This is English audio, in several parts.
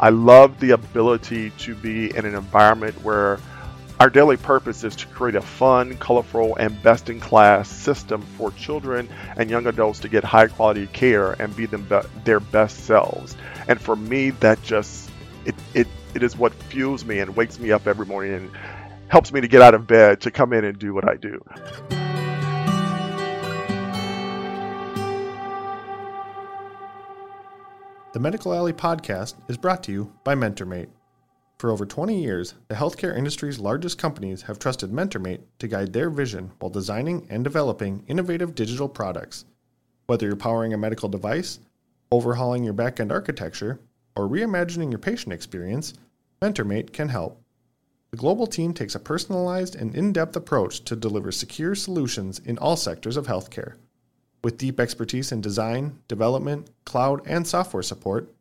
I love the ability to be in an environment where our daily purpose is to create a fun, colorful, and best in class system for children and young adults to get high quality care and be be- their best selves. And for me, that just it, it it is what fuels me and wakes me up every morning and helps me to get out of bed to come in and do what I do. The Medical Alley podcast is brought to you by MentorMate. For over 20 years, the healthcare industry's largest companies have trusted MentorMate to guide their vision while designing and developing innovative digital products. Whether you're powering a medical device, overhauling your backend architecture, or reimagining your patient experience, MentorMate can help. The global team takes a personalized and in depth approach to deliver secure solutions in all sectors of healthcare. With deep expertise in design, development, cloud, and software support,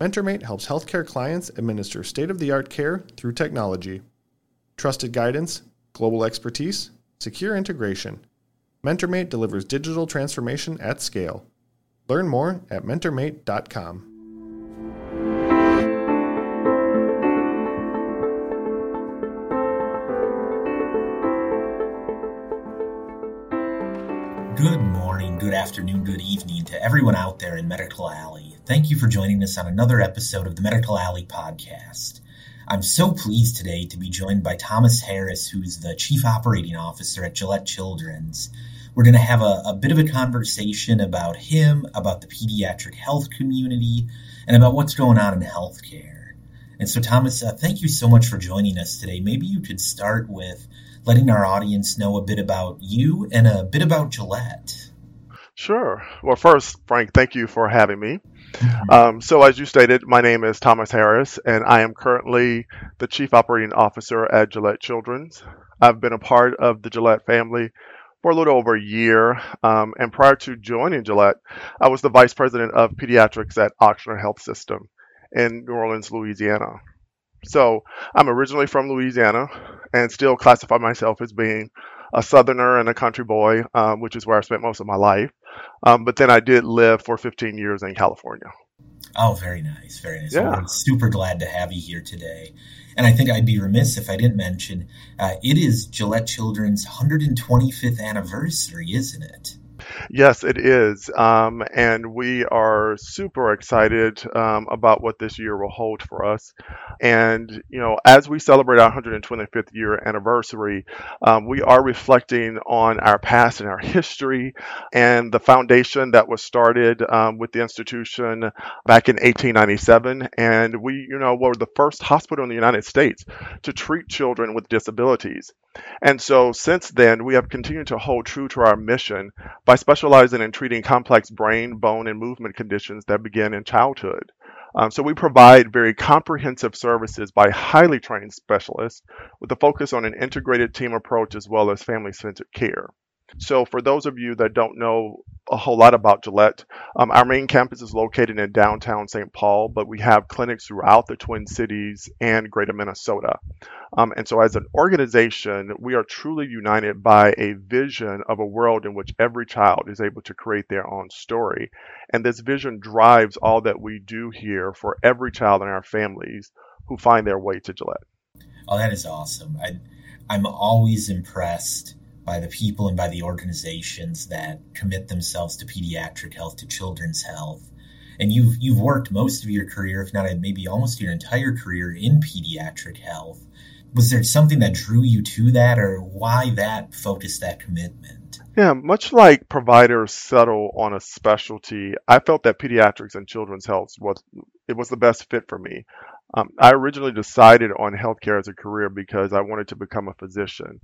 MentorMate helps healthcare clients administer state of the art care through technology. Trusted guidance, global expertise, secure integration. MentorMate delivers digital transformation at scale. Learn more at mentormate.com. Good morning, good afternoon, good evening to everyone out there in Medical Alley. Thank you for joining us on another episode of the Medical Alley podcast. I'm so pleased today to be joined by Thomas Harris, who's the Chief Operating Officer at Gillette Children's. We're going to have a, a bit of a conversation about him, about the pediatric health community, and about what's going on in healthcare. And so, Thomas, uh, thank you so much for joining us today. Maybe you could start with letting our audience know a bit about you and a bit about Gillette. Sure. Well, first, Frank, thank you for having me. Um, so, as you stated, my name is Thomas Harris, and I am currently the Chief Operating Officer at Gillette Children's. I've been a part of the Gillette family for a little over a year, um, and prior to joining Gillette, I was the Vice President of Pediatrics at Ochsner Health System in New Orleans, Louisiana. So I'm originally from Louisiana and still classify myself as being a Southerner and a country boy, um, which is where I spent most of my life. Um, but then I did live for 15 years in California. Oh, very nice, very nice. Yeah. Well, super glad to have you here today. And I think I'd be remiss if I didn't mention uh, it is Gillette Children's 125th anniversary, isn't it? Yes, it is. Um, and we are super excited um, about what this year will hold for us. And, you know, as we celebrate our 125th year anniversary, um, we are reflecting on our past and our history and the foundation that was started um, with the institution back in 1897. And we, you know, were the first hospital in the United States to treat children with disabilities. And so since then, we have continued to hold true to our mission by specializing in treating complex brain, bone, and movement conditions that begin in childhood. Um, so we provide very comprehensive services by highly trained specialists with a focus on an integrated team approach as well as family centered care. So, for those of you that don't know a whole lot about Gillette, um, our main campus is located in downtown St. Paul, but we have clinics throughout the Twin Cities and greater Minnesota. Um, and so, as an organization, we are truly united by a vision of a world in which every child is able to create their own story. And this vision drives all that we do here for every child in our families who find their way to Gillette. Oh, that is awesome. I, I'm always impressed by the people and by the organizations that commit themselves to pediatric health, to children's health. And you've you've worked most of your career, if not maybe almost your entire career, in pediatric health. Was there something that drew you to that, or why that focus, that commitment? Yeah, much like providers settle on a specialty, I felt that pediatrics and children's health was it was the best fit for me. Um, I originally decided on healthcare as a career because I wanted to become a physician.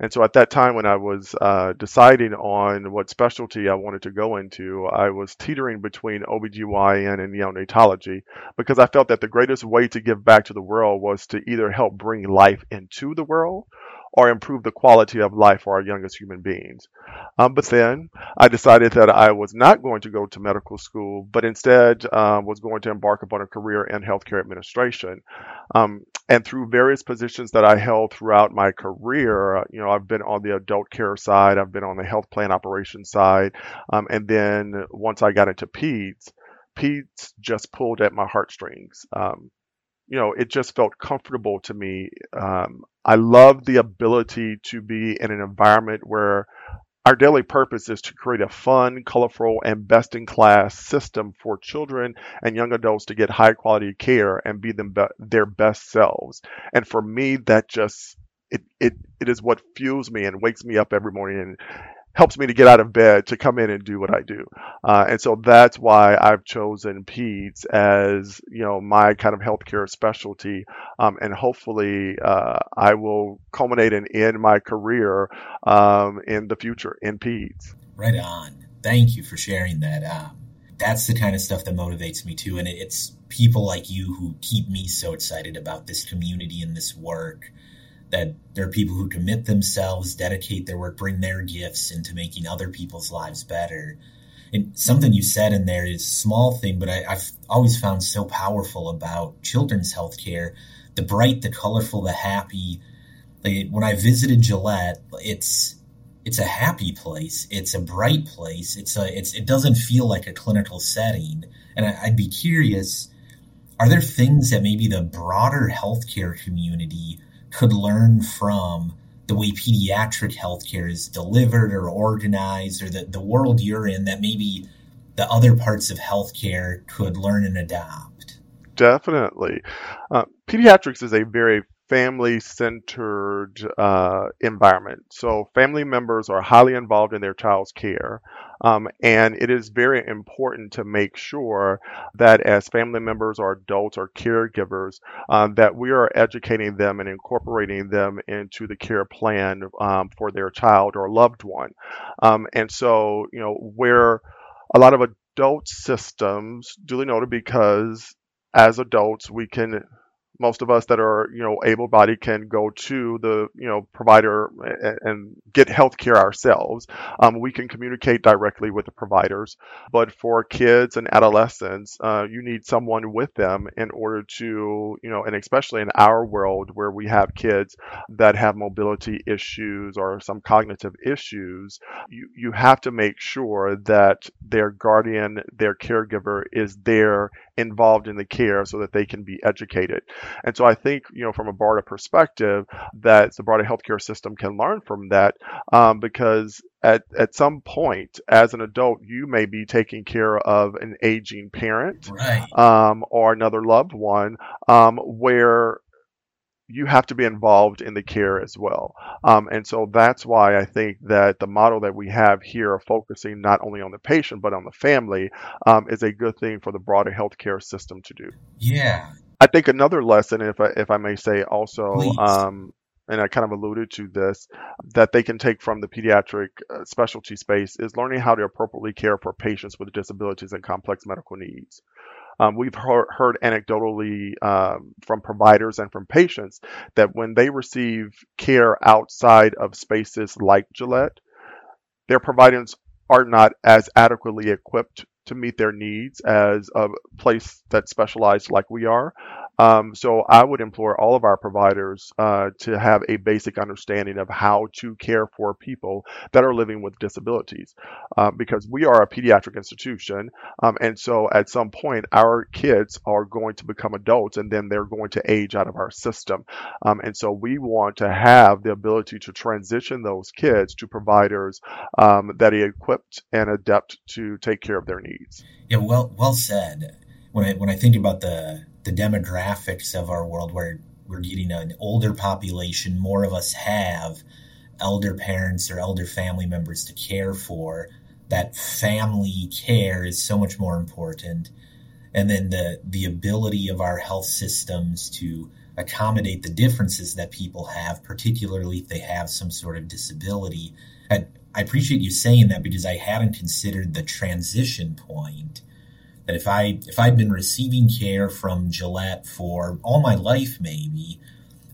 And so at that time, when I was uh, deciding on what specialty I wanted to go into, I was teetering between OBGYN and neonatology because I felt that the greatest way to give back to the world was to either help bring life into the world or improve the quality of life for our youngest human beings. Um, but then I decided that I was not going to go to medical school, but instead uh, was going to embark upon a career in healthcare administration. Um, and through various positions that I held throughout my career, you know, I've been on the adult care side, I've been on the health plan operations side, um, and then once I got into peds, peds just pulled at my heartstrings. Um, you know, it just felt comfortable to me. Um, I love the ability to be in an environment where our daily purpose is to create a fun, colorful, and best in class system for children and young adults to get high quality care and be them be- their best selves. And for me, that just it, it it is what fuels me and wakes me up every morning and helps me to get out of bed to come in and do what I do. Uh, and so that's why I've chosen PEDS as you know my kind of healthcare specialty. Um, and hopefully uh, I will culminate and end my career um, in the future in PEDS. Right on. Thank you for sharing that. Um, that's the kind of stuff that motivates me too. And it's people like you who keep me so excited about this community and this work that there are people who commit themselves, dedicate their work, bring their gifts into making other people's lives better. And something you said in there is a small thing, but I, have always found so powerful about children's healthcare. The bright, the colorful, the happy. Like when I visited Gillette, it's it's a happy place. It's a bright place. It's a it's it doesn't feel like a clinical setting. And I, I'd be curious, are there things that maybe the broader healthcare community could learn from the way pediatric healthcare is delivered or organized or the, the world you're in that maybe the other parts of healthcare could learn and adopt? Definitely. Uh, pediatrics is a very family centered uh, environment. So, family members are highly involved in their child's care. Um, and it is very important to make sure that as family members or adults or caregivers, um, that we are educating them and incorporating them into the care plan um, for their child or loved one. Um, and so, you know, where a lot of adult systems, duly noted, because as adults, we can most of us that are you know able-bodied can go to the you know provider and, and get health care ourselves. Um, we can communicate directly with the providers. But for kids and adolescents uh, you need someone with them in order to you know and especially in our world where we have kids that have mobility issues or some cognitive issues you, you have to make sure that their guardian their caregiver is there involved in the care so that they can be educated and so I think, you know, from a broader perspective, that the broader healthcare system can learn from that um, because at, at some point as an adult, you may be taking care of an aging parent right. um, or another loved one um, where you have to be involved in the care as well. Um, and so that's why I think that the model that we have here, focusing not only on the patient but on the family, um, is a good thing for the broader healthcare system to do. Yeah, I think another lesson, if I, if I may say, also, um, and I kind of alluded to this, that they can take from the pediatric uh, specialty space is learning how to appropriately care for patients with disabilities and complex medical needs. Um, we've heard, heard anecdotally um, from providers and from patients that when they receive care outside of spaces like Gillette, their providers are not as adequately equipped to meet their needs as a place that's specialized like we are. Um, so I would implore all of our providers uh, to have a basic understanding of how to care for people that are living with disabilities, uh, because we are a pediatric institution, um, and so at some point our kids are going to become adults, and then they're going to age out of our system, um, and so we want to have the ability to transition those kids to providers um, that are equipped and adept to take care of their needs. Yeah, well, well said. When I when I think about the the demographics of our world, where we're getting an older population, more of us have elder parents or elder family members to care for. That family care is so much more important, and then the the ability of our health systems to accommodate the differences that people have, particularly if they have some sort of disability. I, I appreciate you saying that because I hadn't considered the transition point. That if I if I'd been receiving care from Gillette for all my life, maybe,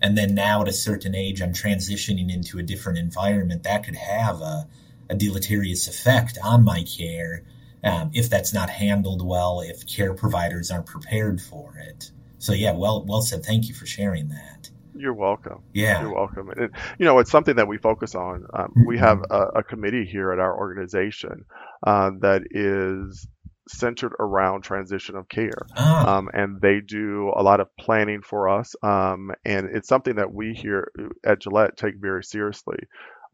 and then now at a certain age I'm transitioning into a different environment, that could have a, a deleterious effect on my care um, if that's not handled well, if care providers aren't prepared for it. So yeah, well well said. Thank you for sharing that. You're welcome. Yeah, you're welcome. And you know, it's something that we focus on. Um, we have a, a, committee here at our organization uh, that is centered around transition of care. Ah, Um, and they do a lot of planning for us. Um, and it's something that we here at Gillette take very seriously.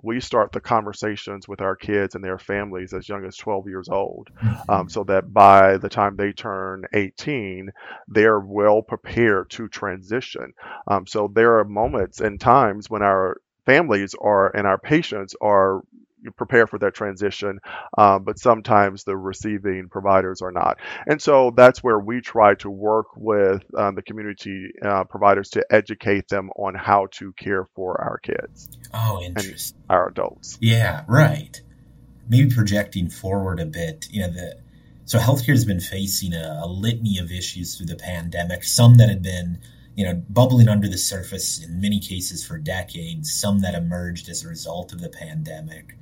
We start the conversations with our kids and their families as young as 12 years old, um, mhm. so that by the time they turn 18, they're well prepared to transition. Um, so there are moments and times when our families are and our patients are prepared for that transition, um, but sometimes the receiving providers are not. And so that's where we try to work with um, the community uh, providers to educate them on how to care for our kids oh, interesting. our adults. Yeah, right. Maybe projecting forward a bit, you know, the so healthcare has been facing a, a litany of issues through the pandemic. Some that had been, you know, bubbling under the surface in many cases for decades. Some that emerged as a result of the pandemic.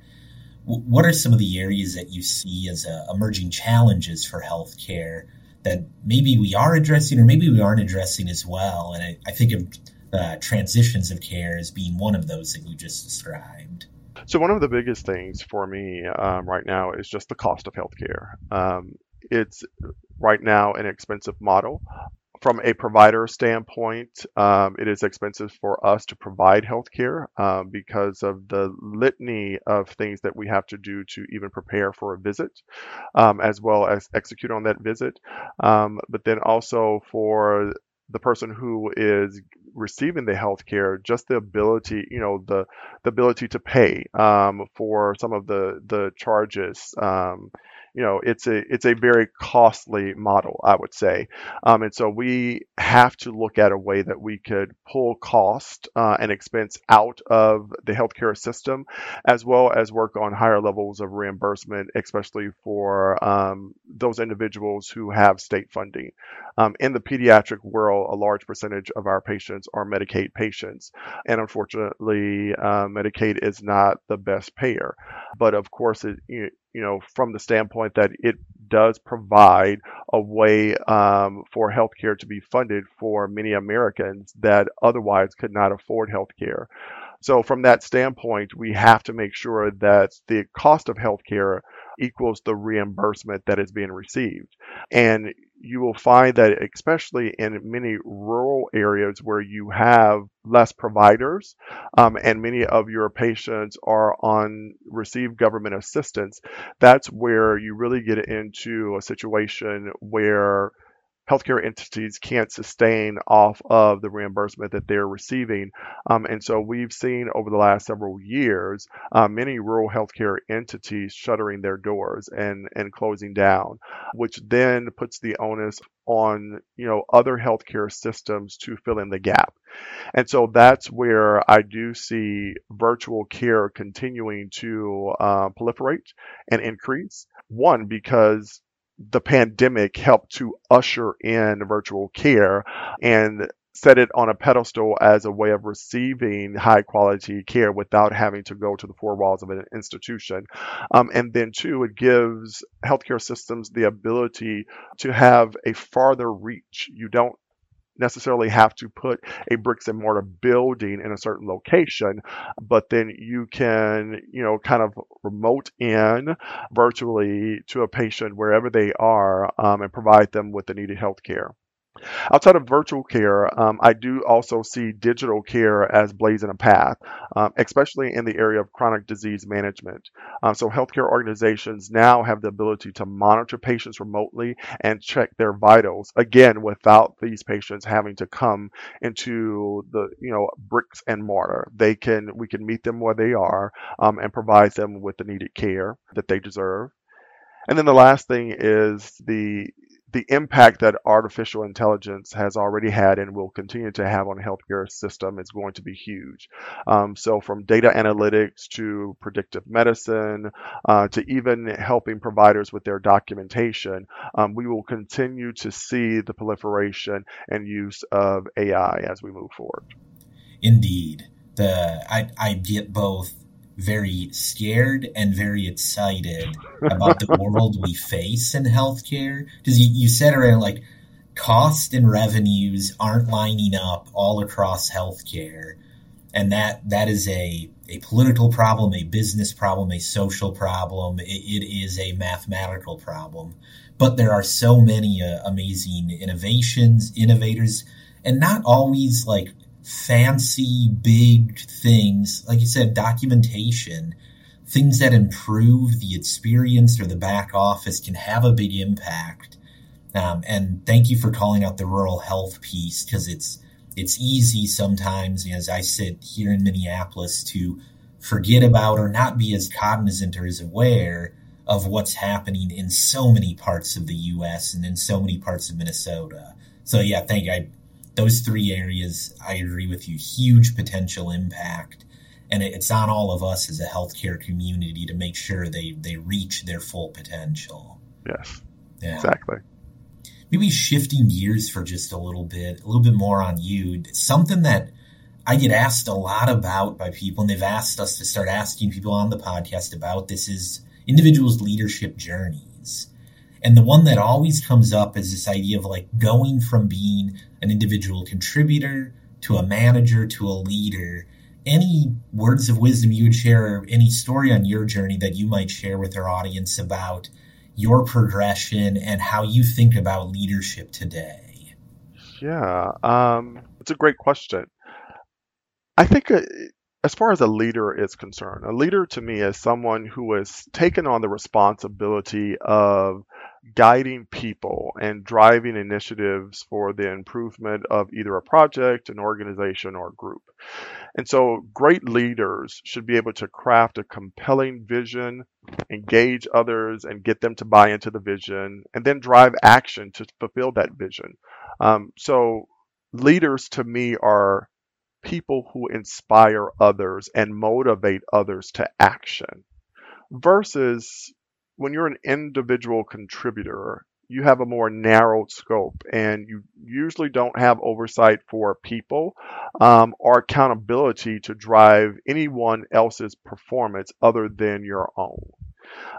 What are some of the areas that you see as uh, emerging challenges for healthcare that maybe we are addressing or maybe we aren't addressing as well? And I, I think of uh, transitions of care as being one of those that you just described. So one of the biggest things for me um, right now is just the cost of healthcare. Um, it's right now an expensive model. From a provider standpoint, um, it is expensive for us to provide healthcare um, because of the litany of things that we have to do to even prepare for a visit, um, as well as execute on that visit. Um, but then also for the person who is receiving the healthcare, just the ability, you know, the the ability to pay um, for some of the the charges. You know, it's a it's a very costly model, I would say, um, and so we have to look at a way that we could pull cost uh, and expense out of the healthcare system, as well as work on higher levels of reimbursement, especially for um, those individuals who have state funding. Um, in the pediatric world, a large percentage of our patients are Medicaid patients, and unfortunately, uh, Medicaid is not the best payer. But of course, it, you, you know, from the standpoint that it does provide a way um, for healthcare to be funded for many Americans that otherwise could not afford healthcare. So, from that standpoint, we have to make sure that the cost of healthcare equals the reimbursement that is being received. And you will find that, especially in many rural areas where you have less providers um, and many of your patients are on receive government assistance, that's where you really get into a situation where healthcare entities can't sustain off of the reimbursement that they're receiving. Um, and so we've seen over the last several years uh, many rural healthcare entities shuttering their doors and, and closing down, which then puts the onus on you know other healthcare systems to fill in the gap. And so that's where I do see virtual care continuing to uh, proliferate and increase. One, because the pandemic helped to usher in virtual care and set it on a pedestal as a way of receiving high quality care without having to go to the four walls of an institution. Um, and then, two, it gives healthcare systems the ability to have a farther reach. You don't necessarily have to put a bricks and mortar building in a certain location, but then you can, you know, kind of remote in virtually to a patient wherever they are um, and provide them with the needed health care. Outside of virtual care, um, I do also see digital care as blazing a path, um, especially in the area of chronic disease management. Uh, so, healthcare organizations now have the ability to monitor patients remotely and check their vitals, again, without these patients having to come into the you know bricks and mortar. They can we can meet them where they are um, and provide them with the needed care that they deserve. And then the last thing is the the impact that artificial intelligence has already had and will continue to have on the healthcare system is going to be huge. Um, so from data analytics to predictive medicine uh, to even helping providers with their documentation, um, we will continue to see the proliferation and use of AI as we move forward. Indeed. The I, I get both very scared and very excited about the world we face in healthcare. Because you, you said around like cost and revenues aren't lining up all across healthcare. And that that is a, a political problem, a business problem, a social problem. It, it is a mathematical problem. but there are so many uh, amazing innovations, innovators, and not always like fancy, big things. Like you said, documentation, things that improve the experience or the back office can have a big impact. Um, and thank you for calling out the rural health piece because it's it's easy sometimes as I sit here in Minneapolis to forget about or not be as cognizant or as aware of what's happening in so many parts of the U.S. and in so many parts of Minnesota. So yeah, thank you. I, those three areas, I agree with you. Huge potential impact, and it's on all of us as a healthcare community to make sure they they reach their full potential. Yes, yeah. exactly. Maybe shifting gears for just a little bit, a little bit more on you. Something that I get asked a lot about by people, and they've asked us to start asking people on the podcast about this is individuals' leadership journeys. And the one that always comes up is this idea of like going from being an individual contributor to a manager to a leader. Any words of wisdom you would share, or any story on your journey that you might share with our audience about your progression and how you think about leadership today? Yeah, um, it's a great question. I think uh, as far as a leader is concerned, a leader to me is someone who has taken on the responsibility of guiding people and driving initiatives for the improvement of either a project, an organization, or group. And so, great leaders should be able to craft a compelling vision, engage others, and get them to buy into the vision, and then drive action to fulfill that vision. Um, so, leaders to me are people who inspire others and motivate others to action versus when you're an individual contributor you have a more narrowed scope and you usually don't have oversight for people um, or accountability to drive anyone else's performance other than your own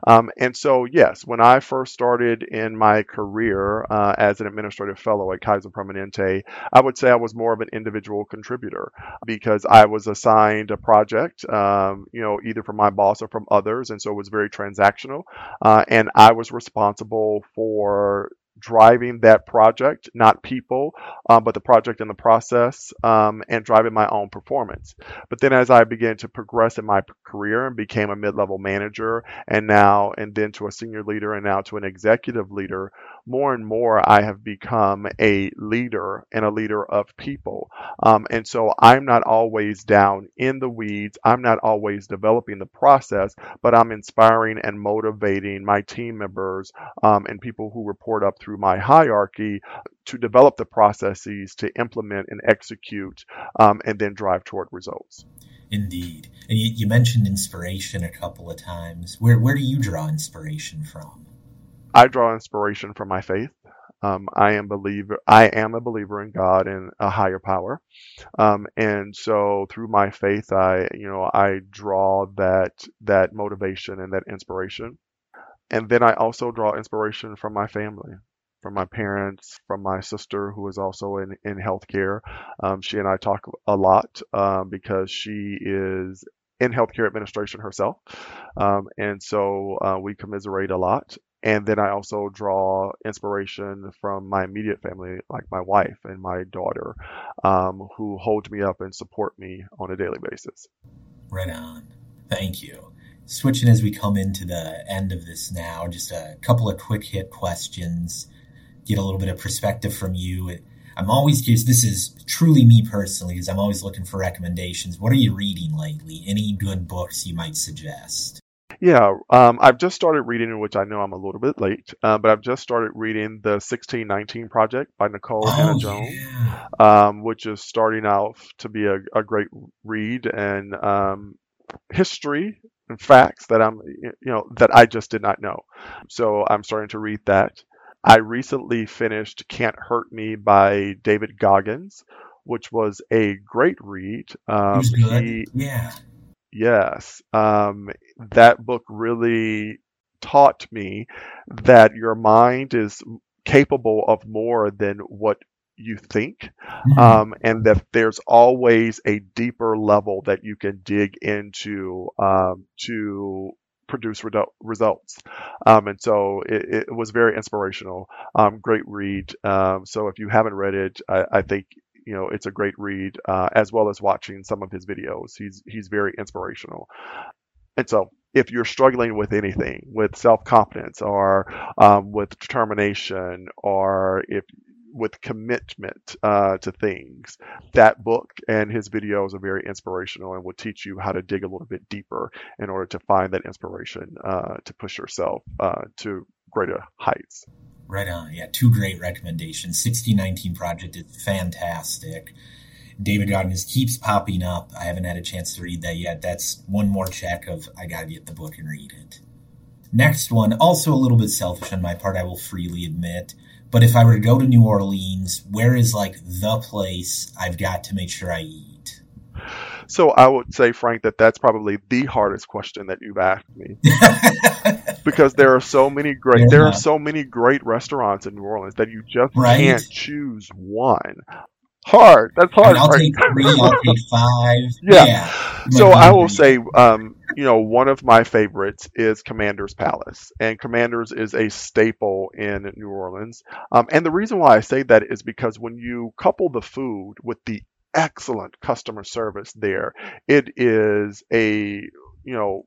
um, and so, yes, when I first started in my career uh, as an administrative fellow at Kaiser Permanente, I would say I was more of an individual contributor because I was assigned a project, um, you know, either from my boss or from others, and so it was very transactional. Uh, and I was responsible for driving that project, not people, um, but the project and the process, um, and driving my own performance. But then as I began to progress in my career and became a mid level manager, and now, and then to a senior leader, and now to an executive leader, more and more I have become a leader and a leader of people. Um, and so I'm not always down in the weeds. I'm not always developing the process, but I'm inspiring and motivating my team members um, and people who report up through my hierarchy to develop the processes to implement and execute um, and then drive toward results. Indeed. And you, you mentioned inspiration a couple of times. Where, where do you draw inspiration from? I draw inspiration from my faith. Um, I am believer. I am a believer in God and a higher power, um, and so through my faith, I you know I draw that that motivation and that inspiration, and then I also draw inspiration from my family, from my parents, from my sister who is also in in healthcare. Um, she and I talk a lot um, because she is in healthcare administration herself. Um, and so uh, we commiserate a lot. And then I also draw inspiration from my immediate family, like my wife and my daughter, um, who hold me up and support me on a daily basis. Right on. Thank you. Switching as we come into the end of this now, just a couple of quick hit questions, get a little bit of perspective from you. I'm always curious. This is truly me personally, because I'm always looking for recommendations. What are you reading lately? Any good books you might suggest? Yeah, um, I've just started reading, which I know I'm a little bit late, uh, but I've just started reading the 1619 Project by Nikole oh, Hannah Jones, yeah. um, which is starting out to be a, a great read and um, history and facts that I'm, you know, that I just did not know. So I'm starting to read that. I recently finished Can't Hurt Me by David Goggins, which was a great read. Um, he, yeah Yes. Um, that book really taught me that your mind is capable of more than what you think, mm-hmm. um, and that there's always a deeper level that you can dig into um, to produce results. Um, and so it, it, was very inspirational. Um, great read. Um, so if you haven't read it, I, I, think you know it's a great read, uh, as well as watching some of his videos. He's he's very inspirational. And so if you're struggling with anything, with self confidence or um, with determination, or if with commitment uh, to things. That book and his videos are very inspirational and will teach you how to dig a little bit deeper in order to find that inspiration uh, to push yourself uh, to greater heights. Right on. Yeah, two great recommendations. 1619 Project is fantastic. David Goggins keeps popping up. I haven't had a chance to read that yet. That's one more check of I gotta get the book and read it. Next one, also a little bit selfish on my part, I will freely admit. But if I were to go to New Orleans, where is like the place I've got to make sure I eat? So I would say, Frank, that that's probably the hardest question that you've asked me, because there are so many great yeah. there are so many great restaurants in New Orleans that you just right? can't choose one hard. That's hard. I'll take three. I'll take five. Yeah. yeah. So I will say, um, you know, one of my favorites is Commander's Palace, and Commander's is a staple in New Orleans. Um, and the reason why I say that is because when you couple the food with the excellent customer service there, it is a you know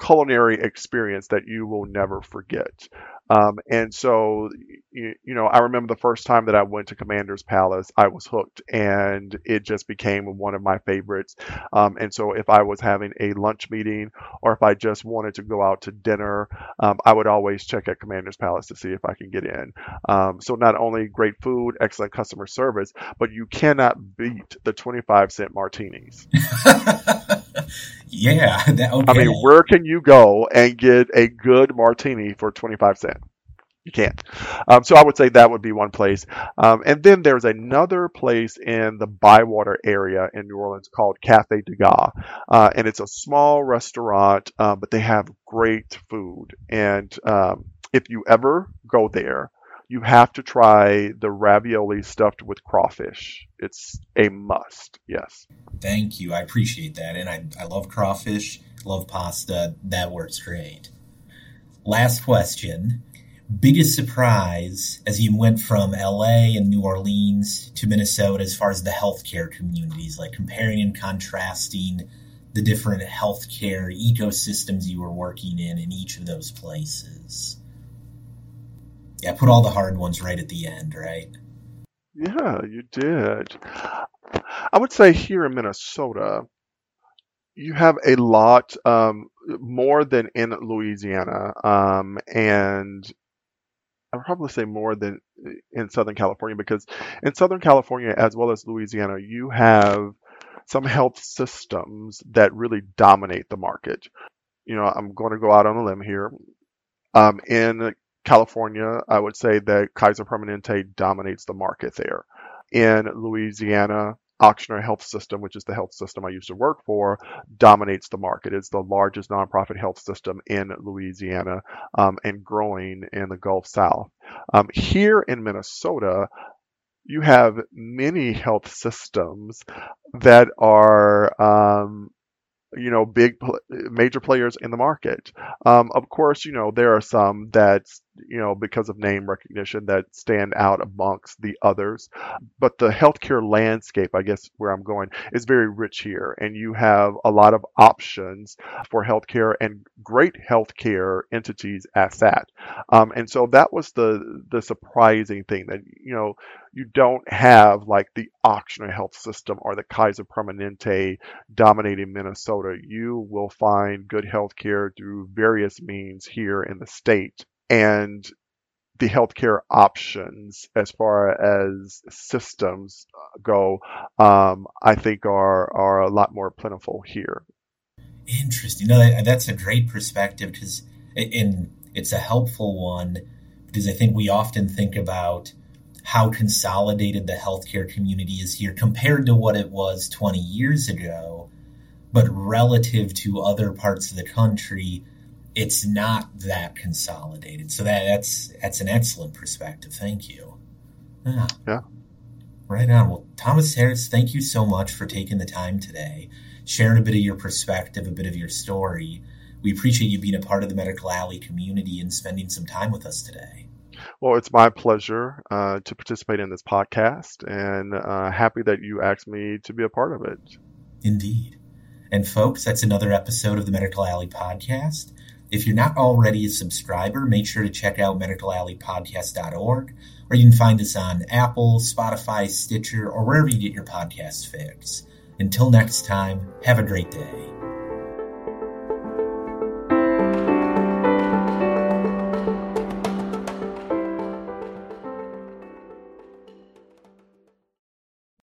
culinary experience that you will never forget. Um, and so, you, you, know, I remember the first time that I went to Commander's Palace, I was hooked, and it just became one of my favorites. Um, and so, if I was having a lunch meeting or if I just wanted to go out to dinner, um, I would always check at Commander's Palace to see if I can get in. Um, so, not only great food, excellent customer service, but you cannot beat the 25 cent martinis. yeah. That, okay. I mean, where can you go and get a good martini for 25 cents? You can't. Um, so I would say that would be one place. Um, and then there's another place in the Bywater area in New Orleans called Cafe Degas. Uh, and it's a small restaurant, uh, but they have great food. And um, if you ever go there, you have to try the ravioli stuffed with crawfish. It's a must. Yes. Thank you. I appreciate that. And I, I love crawfish, love pasta. That works great. Last question. Biggest surprise as you went from LA and New Orleans to Minnesota as far as the healthcare communities, like comparing and contrasting the different healthcare ecosystems you were working in in each of those places. Yeah, put all the hard ones right at the end, right? Yeah, you did. I would say here in Minnesota, you have a lot um, more than in Louisiana, um, and I would probably say more than in Southern California because in Southern California as well as Louisiana, you have some health systems that really dominate the market. You know, I'm going to go out on a limb here. Um, in California, I would say that Kaiser Permanente dominates the market there. In Louisiana, Ochsner Health System, which is the health system I used to work for, dominates the market. It's the largest nonprofit health system in Louisiana um, and growing in the Gulf South. Um, here in Minnesota, you have many health systems that are um, you know big major players in the market um, of course you know there are some that you know, because of name recognition that stand out amongst the others. But the healthcare landscape, I guess where I'm going, is very rich here. And you have a lot of options for healthcare and great healthcare entities at that. Um, and so that was the the surprising thing that, you know, you don't have like the Ochsner health system or the Kaiser Permanente dominating Minnesota. You will find good healthcare through various means here in the state and the healthcare options as far as systems go, um, I think are are a lot more plentiful here. Interesting. No, that, that's a great perspective because, and it's a helpful one because I think we often think about how consolidated the healthcare community is here compared to what it was 20 years ago, but relative to other parts of the country it's not that consolidated. So that that's that's an excellent perspective. Thank you. Yeah. yeah. Right on. Well, Thomas Harris, thank you so much for taking the time today, sharing a bit of your perspective, a bit of your story. We appreciate you being a part of the Medical Alley community and spending some time with us today. Well, it's my pleasure uh, to participate in this podcast and uh, happy that you asked me to be a part of it. Indeed. And, folks, that's another episode of the Medical Alley podcast. If you're not already a subscriber, make sure to check out medicalalleypodcast.org, or you can find us on Apple, Spotify, Stitcher, or wherever you get your podcast fix. Until next time, have a great day.